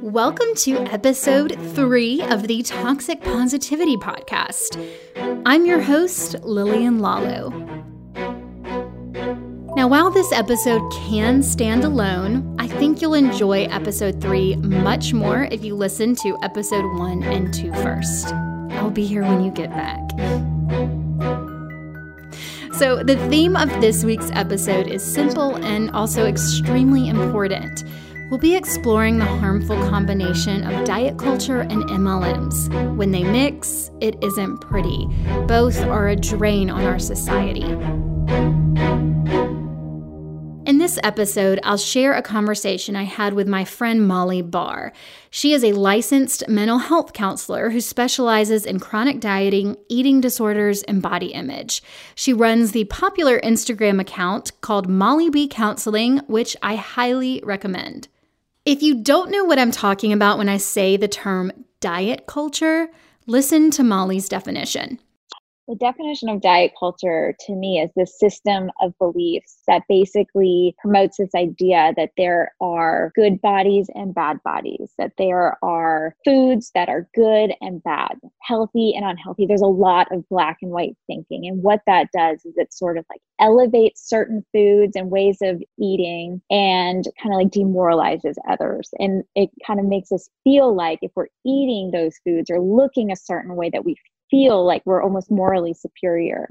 Welcome to episode three of the Toxic Positivity Podcast. I'm your host, Lillian Lalo. Now, while this episode can stand alone, I think you'll enjoy episode three much more if you listen to episode one and two first. I'll be here when you get back. So, the theme of this week's episode is simple and also extremely important. We'll be exploring the harmful combination of diet culture and MLMs. When they mix, it isn't pretty. Both are a drain on our society. This episode, I'll share a conversation I had with my friend Molly Barr. She is a licensed mental health counselor who specializes in chronic dieting, eating disorders, and body image. She runs the popular Instagram account called Molly B Counseling, which I highly recommend. If you don't know what I'm talking about when I say the term diet culture, listen to Molly's definition. The definition of diet culture to me is this system of beliefs that basically promotes this idea that there are good bodies and bad bodies, that there are foods that are good and bad, healthy and unhealthy. There's a lot of black and white thinking. And what that does is it sort of like elevates certain foods and ways of eating and kind of like demoralizes others. And it kind of makes us feel like if we're eating those foods or looking a certain way that we feel like we're almost morally superior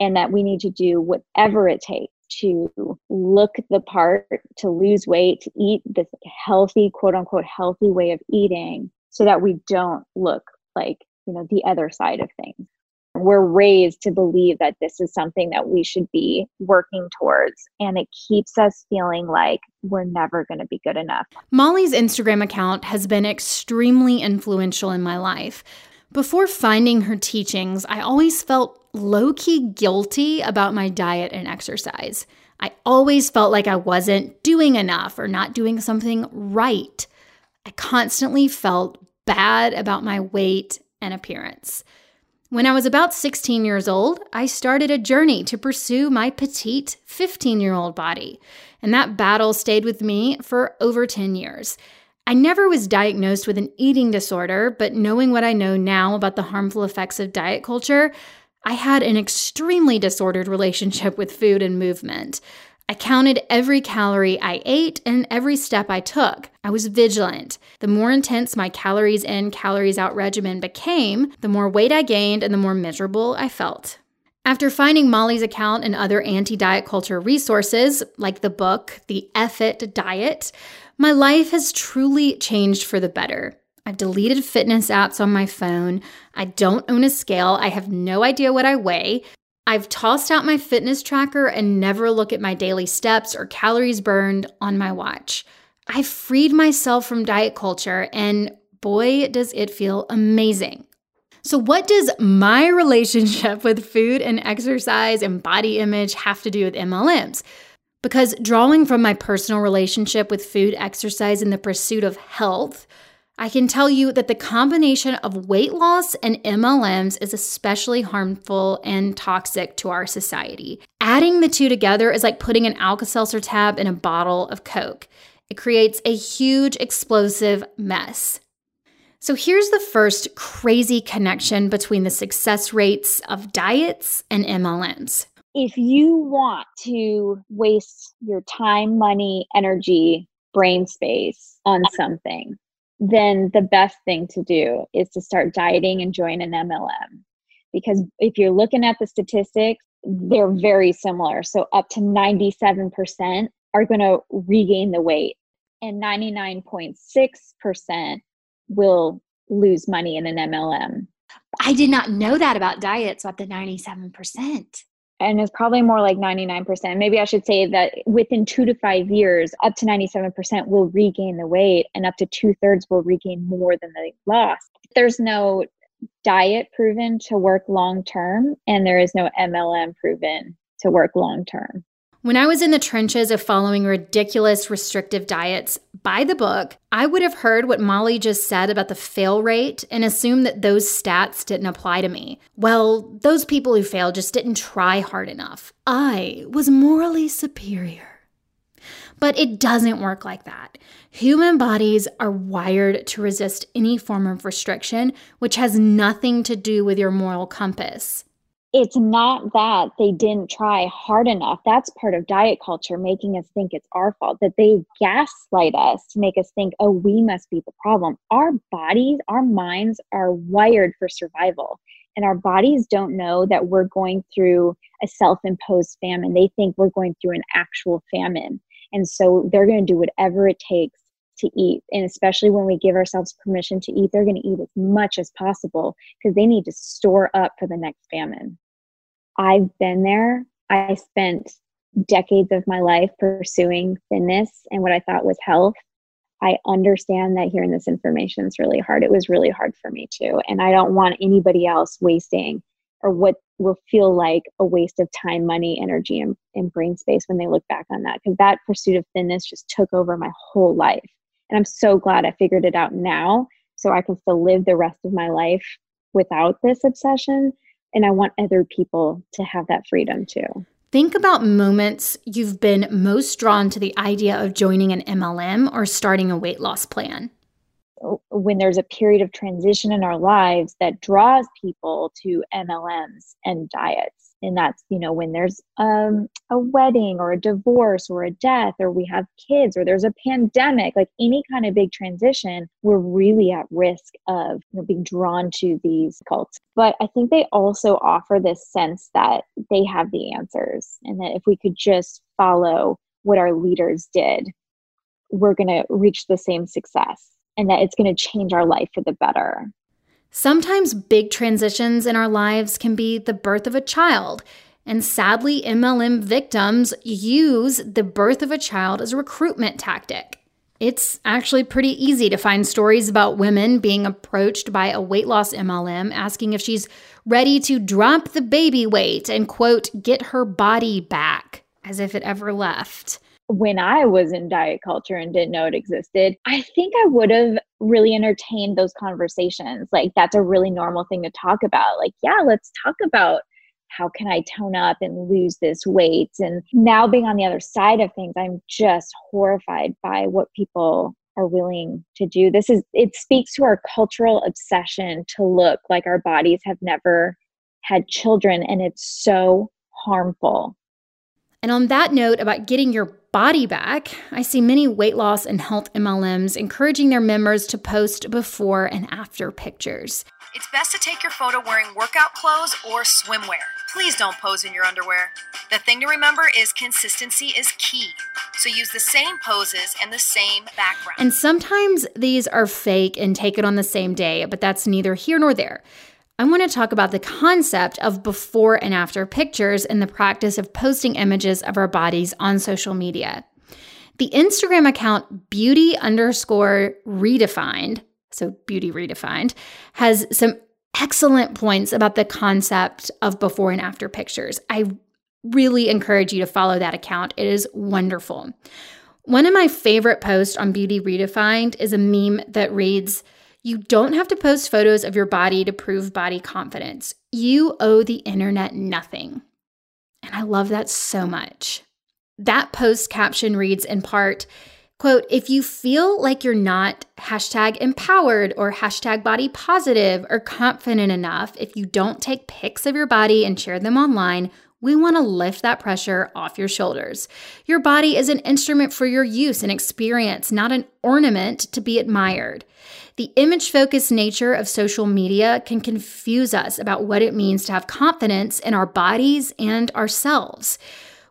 and that we need to do whatever it takes to look the part, to lose weight, to eat this healthy, quote unquote, healthy way of eating so that we don't look like, you know, the other side of things. We're raised to believe that this is something that we should be working towards, and it keeps us feeling like we're never going to be good enough. Molly's Instagram account has been extremely influential in my life. Before finding her teachings, I always felt low key guilty about my diet and exercise. I always felt like I wasn't doing enough or not doing something right. I constantly felt bad about my weight and appearance. When I was about 16 years old, I started a journey to pursue my petite 15 year old body. And that battle stayed with me for over 10 years. I never was diagnosed with an eating disorder, but knowing what I know now about the harmful effects of diet culture, I had an extremely disordered relationship with food and movement. I counted every calorie I ate and every step I took. I was vigilant. The more intense my calories in, calories out regimen became, the more weight I gained and the more miserable I felt. After finding Molly's account and other anti diet culture resources, like the book, The F It Diet, my life has truly changed for the better. I've deleted fitness apps on my phone. I don't own a scale. I have no idea what I weigh. I've tossed out my fitness tracker and never look at my daily steps or calories burned on my watch. I've freed myself from diet culture, and boy, does it feel amazing. So, what does my relationship with food and exercise and body image have to do with MLMs? Because drawing from my personal relationship with food, exercise, and the pursuit of health, I can tell you that the combination of weight loss and MLMs is especially harmful and toxic to our society. Adding the two together is like putting an Alka Seltzer tab in a bottle of Coke. It creates a huge, explosive mess. So here's the first crazy connection between the success rates of diets and MLMs if you want to waste your time, money, energy, brain space on something, then the best thing to do is to start dieting and join an MLM. Because if you're looking at the statistics, they're very similar. So up to 97% are going to regain the weight, and 99.6% will lose money in an MLM. I did not know that about diets up to 97% and it's probably more like 99%. Maybe I should say that within two to five years, up to 97% will regain the weight, and up to two thirds will regain more than they lost. There's no diet proven to work long term, and there is no MLM proven to work long term. When I was in the trenches of following ridiculous restrictive diets by the book, I would have heard what Molly just said about the fail rate and assumed that those stats didn't apply to me. Well, those people who failed just didn't try hard enough. I was morally superior. But it doesn't work like that. Human bodies are wired to resist any form of restriction, which has nothing to do with your moral compass it's not that they didn't try hard enough. That's part of diet culture, making us think it's our fault, that they gaslight us to make us think, oh, we must be the problem. Our bodies, our minds are wired for survival. And our bodies don't know that we're going through a self imposed famine. They think we're going through an actual famine. And so they're going to do whatever it takes to eat. And especially when we give ourselves permission to eat, they're going to eat as much as possible because they need to store up for the next famine. I've been there. I spent decades of my life pursuing thinness and what I thought was health. I understand that hearing this information is really hard. It was really hard for me too. And I don't want anybody else wasting or what will feel like a waste of time, money, energy, and, and brain space when they look back on that. Because that pursuit of thinness just took over my whole life. And I'm so glad I figured it out now so I can still live the rest of my life without this obsession. And I want other people to have that freedom too. Think about moments you've been most drawn to the idea of joining an MLM or starting a weight loss plan oh, when there's a period of transition in our lives that draws people to MLMs and diets. And that's, you know, when there's um, a wedding or a divorce or a death or we have kids or there's a pandemic, like any kind of big transition, we're really at risk of you know, being drawn to these cults. But I think they also offer this sense that they have the answers and that if we could just follow what our leaders did, we're going to reach the same success and that it's going to change our life for the better. Sometimes big transitions in our lives can be the birth of a child. And sadly, MLM victims use the birth of a child as a recruitment tactic. It's actually pretty easy to find stories about women being approached by a weight loss MLM asking if she's ready to drop the baby weight and, quote, get her body back, as if it ever left when I was in diet culture and didn't know it existed, I think I would have really entertained those conversations. Like, that's a really normal thing to talk about. Like, yeah, let's talk about how can I tone up and lose this weight. And now being on the other side of things, I'm just horrified by what people are willing to do. This is, it speaks to our cultural obsession to look like our bodies have never had children. And it's so harmful. And on that note about getting your body back, I see many weight loss and health MLMs encouraging their members to post before and after pictures. It's best to take your photo wearing workout clothes or swimwear. Please don't pose in your underwear. The thing to remember is consistency is key. So use the same poses and the same background. And sometimes these are fake and taken on the same day, but that's neither here nor there. I want to talk about the concept of before and after pictures and the practice of posting images of our bodies on social media. The Instagram account beauty underscore redefined, so beauty redefined, has some excellent points about the concept of before and after pictures. I really encourage you to follow that account. It is wonderful. One of my favorite posts on Beauty Redefined is a meme that reads, you don't have to post photos of your body to prove body confidence. You owe the internet nothing. And I love that so much. That post caption reads in part, quote, if you feel like you're not hashtag empowered or hashtag body positive or confident enough, if you don't take pics of your body and share them online, we want to lift that pressure off your shoulders. Your body is an instrument for your use and experience, not an ornament to be admired. The image focused nature of social media can confuse us about what it means to have confidence in our bodies and ourselves.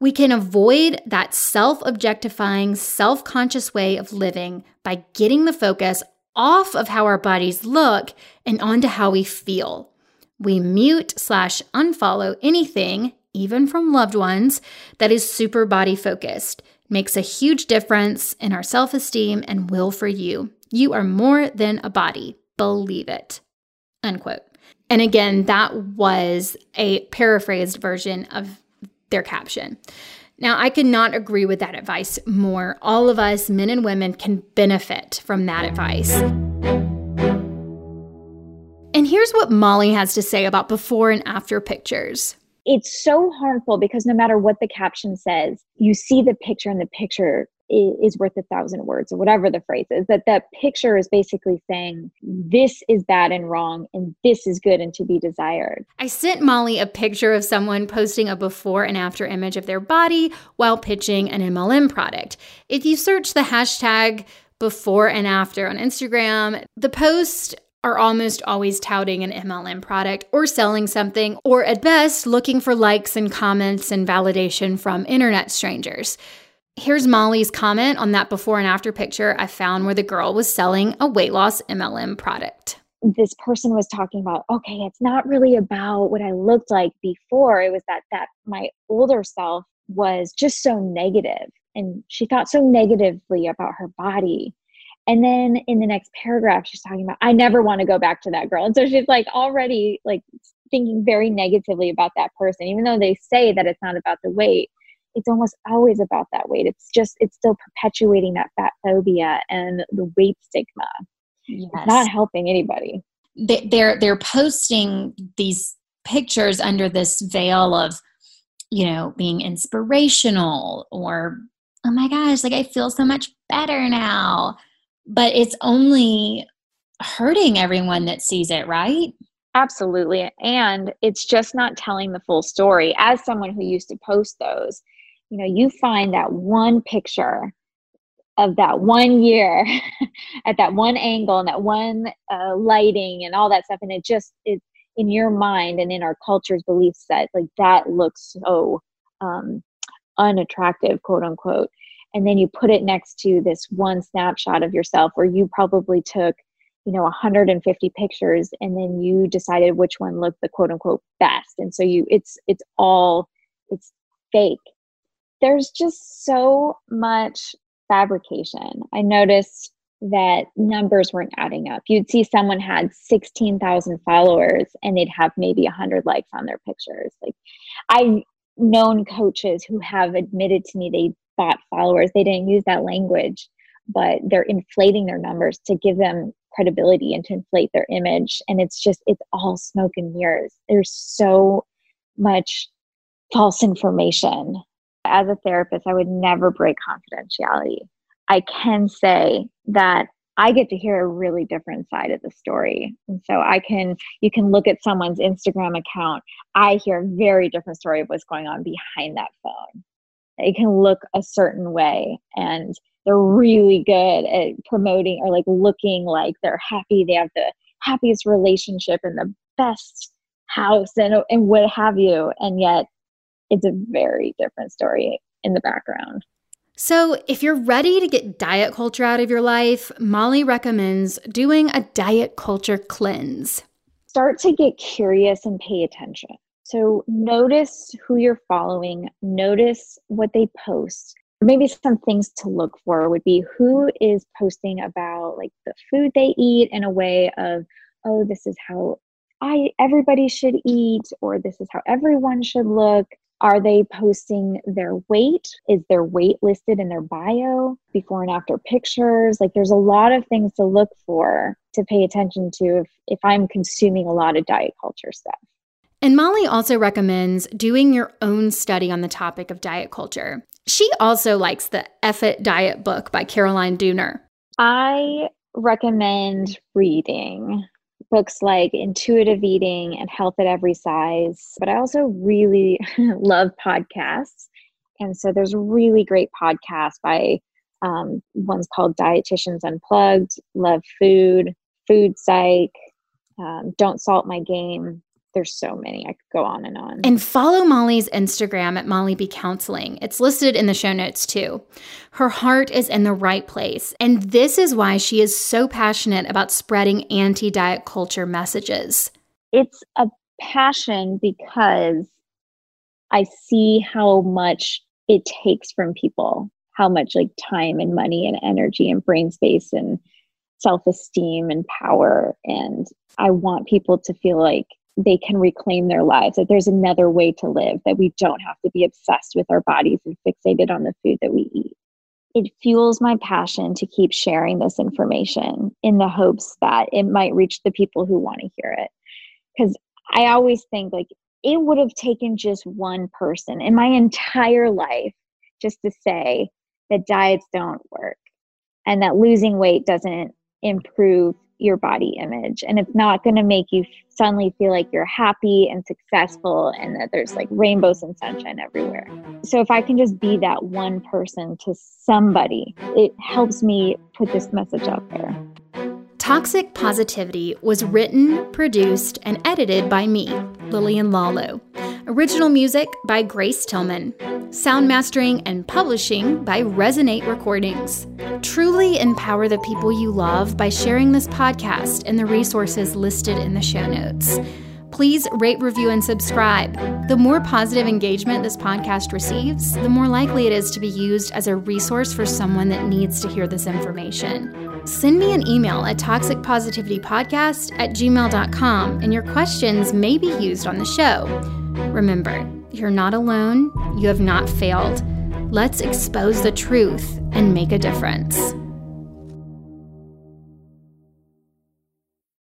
We can avoid that self objectifying, self conscious way of living by getting the focus off of how our bodies look and onto how we feel. We mute slash unfollow anything even from loved ones, that is super body focused. Makes a huge difference in our self esteem and will for you. You are more than a body. Believe it. Unquote. And again, that was a paraphrased version of their caption. Now, I could not agree with that advice more. All of us, men and women, can benefit from that advice. And here's what Molly has to say about before and after pictures it's so harmful because no matter what the caption says, you see the picture and the picture is worth a thousand words or whatever the phrase is that that picture is basically saying this is bad and wrong and this is good and to be desired. I sent molly a picture of someone posting a before and after image of their body while pitching an mlm product. If you search the hashtag before and after on instagram the post are almost always touting an MLM product or selling something, or at best, looking for likes and comments and validation from internet strangers. Here's Molly's comment on that before and after picture I found where the girl was selling a weight loss MLM product. This person was talking about, okay, it's not really about what I looked like before. It was that that my older self was just so negative and she thought so negatively about her body. And then in the next paragraph, she's talking about, I never want to go back to that girl. And so she's like already like thinking very negatively about that person, even though they say that it's not about the weight it's almost always about that weight. It's just it's still perpetuating that fat phobia and the weight stigma. Yes. It's not helping anybody. They're they're posting these pictures under this veil of you know being inspirational or oh my gosh like i feel so much better now but it's only hurting everyone that sees it right? Absolutely. And it's just not telling the full story. As someone who used to post those you know you find that one picture of that one year at that one angle and that one uh, lighting and all that stuff. And it just is in your mind and in our culture's belief set like that looks so um, unattractive quote unquote and then you put it next to this one snapshot of yourself where you probably took you know 150 pictures and then you decided which one looked the quote unquote best and so you it's it's all it's fake there's just so much fabrication. I noticed that numbers weren't adding up. You'd see someone had 16,000 followers and they'd have maybe 100 likes on their pictures. Like I've known coaches who have admitted to me they bought followers. They didn't use that language, but they're inflating their numbers to give them credibility and to inflate their image and it's just it's all smoke and mirrors. There's so much false information as a therapist, I would never break confidentiality. I can say that I get to hear a really different side of the story. And so I can, you can look at someone's Instagram account. I hear a very different story of what's going on behind that phone. It can look a certain way and they're really good at promoting or like looking like they're happy. They have the happiest relationship and the best house and, and what have you. And yet it's a very different story in the background. So, if you're ready to get diet culture out of your life, Molly recommends doing a diet culture cleanse. Start to get curious and pay attention. So, notice who you're following, notice what they post. Maybe some things to look for would be who is posting about like the food they eat in a way of, oh, this is how I everybody should eat, or this is how everyone should look. Are they posting their weight? Is their weight listed in their bio, before and after pictures? Like there's a lot of things to look for to pay attention to if, if I'm consuming a lot of diet culture stuff. And Molly also recommends doing your own study on the topic of diet culture. She also likes the F It Diet book by Caroline Dooner. I recommend reading books like Intuitive Eating and Health at Every Size. But I also really love podcasts. And so there's really great podcast by um, one's called Dietitians Unplugged, Love Food, Food Psych, um, Don't Salt My Game there's so many. I could go on and on. And follow Molly's Instagram at Molly B Counseling. It's listed in the show notes too. Her heart is in the right place. And this is why she is so passionate about spreading anti diet culture messages. It's a passion because I see how much it takes from people, how much like time and money and energy and brain space and self esteem and power. And I want people to feel like they can reclaim their lives, that there's another way to live, that we don't have to be obsessed with our bodies and fixated on the food that we eat. It fuels my passion to keep sharing this information in the hopes that it might reach the people who want to hear it. Because I always think like it would have taken just one person in my entire life just to say, that diets don't work and that losing weight doesn't improve your body image and it's not going to make you suddenly feel like you're happy and successful and that there's like rainbows and sunshine everywhere. So if I can just be that one person to somebody, it helps me put this message out there. Toxic Positivity was written, produced, and edited by me, Lillian Lalo. Original music by Grace Tillman. Sound mastering and publishing by Resonate Recordings. Truly empower the people you love by sharing this podcast and the resources listed in the show notes. Please rate, review, and subscribe. The more positive engagement this podcast receives, the more likely it is to be used as a resource for someone that needs to hear this information. Send me an email at toxicpositivitypodcast at gmail.com, and your questions may be used on the show. Remember, you're not alone, you have not failed. Let's expose the truth and make a difference.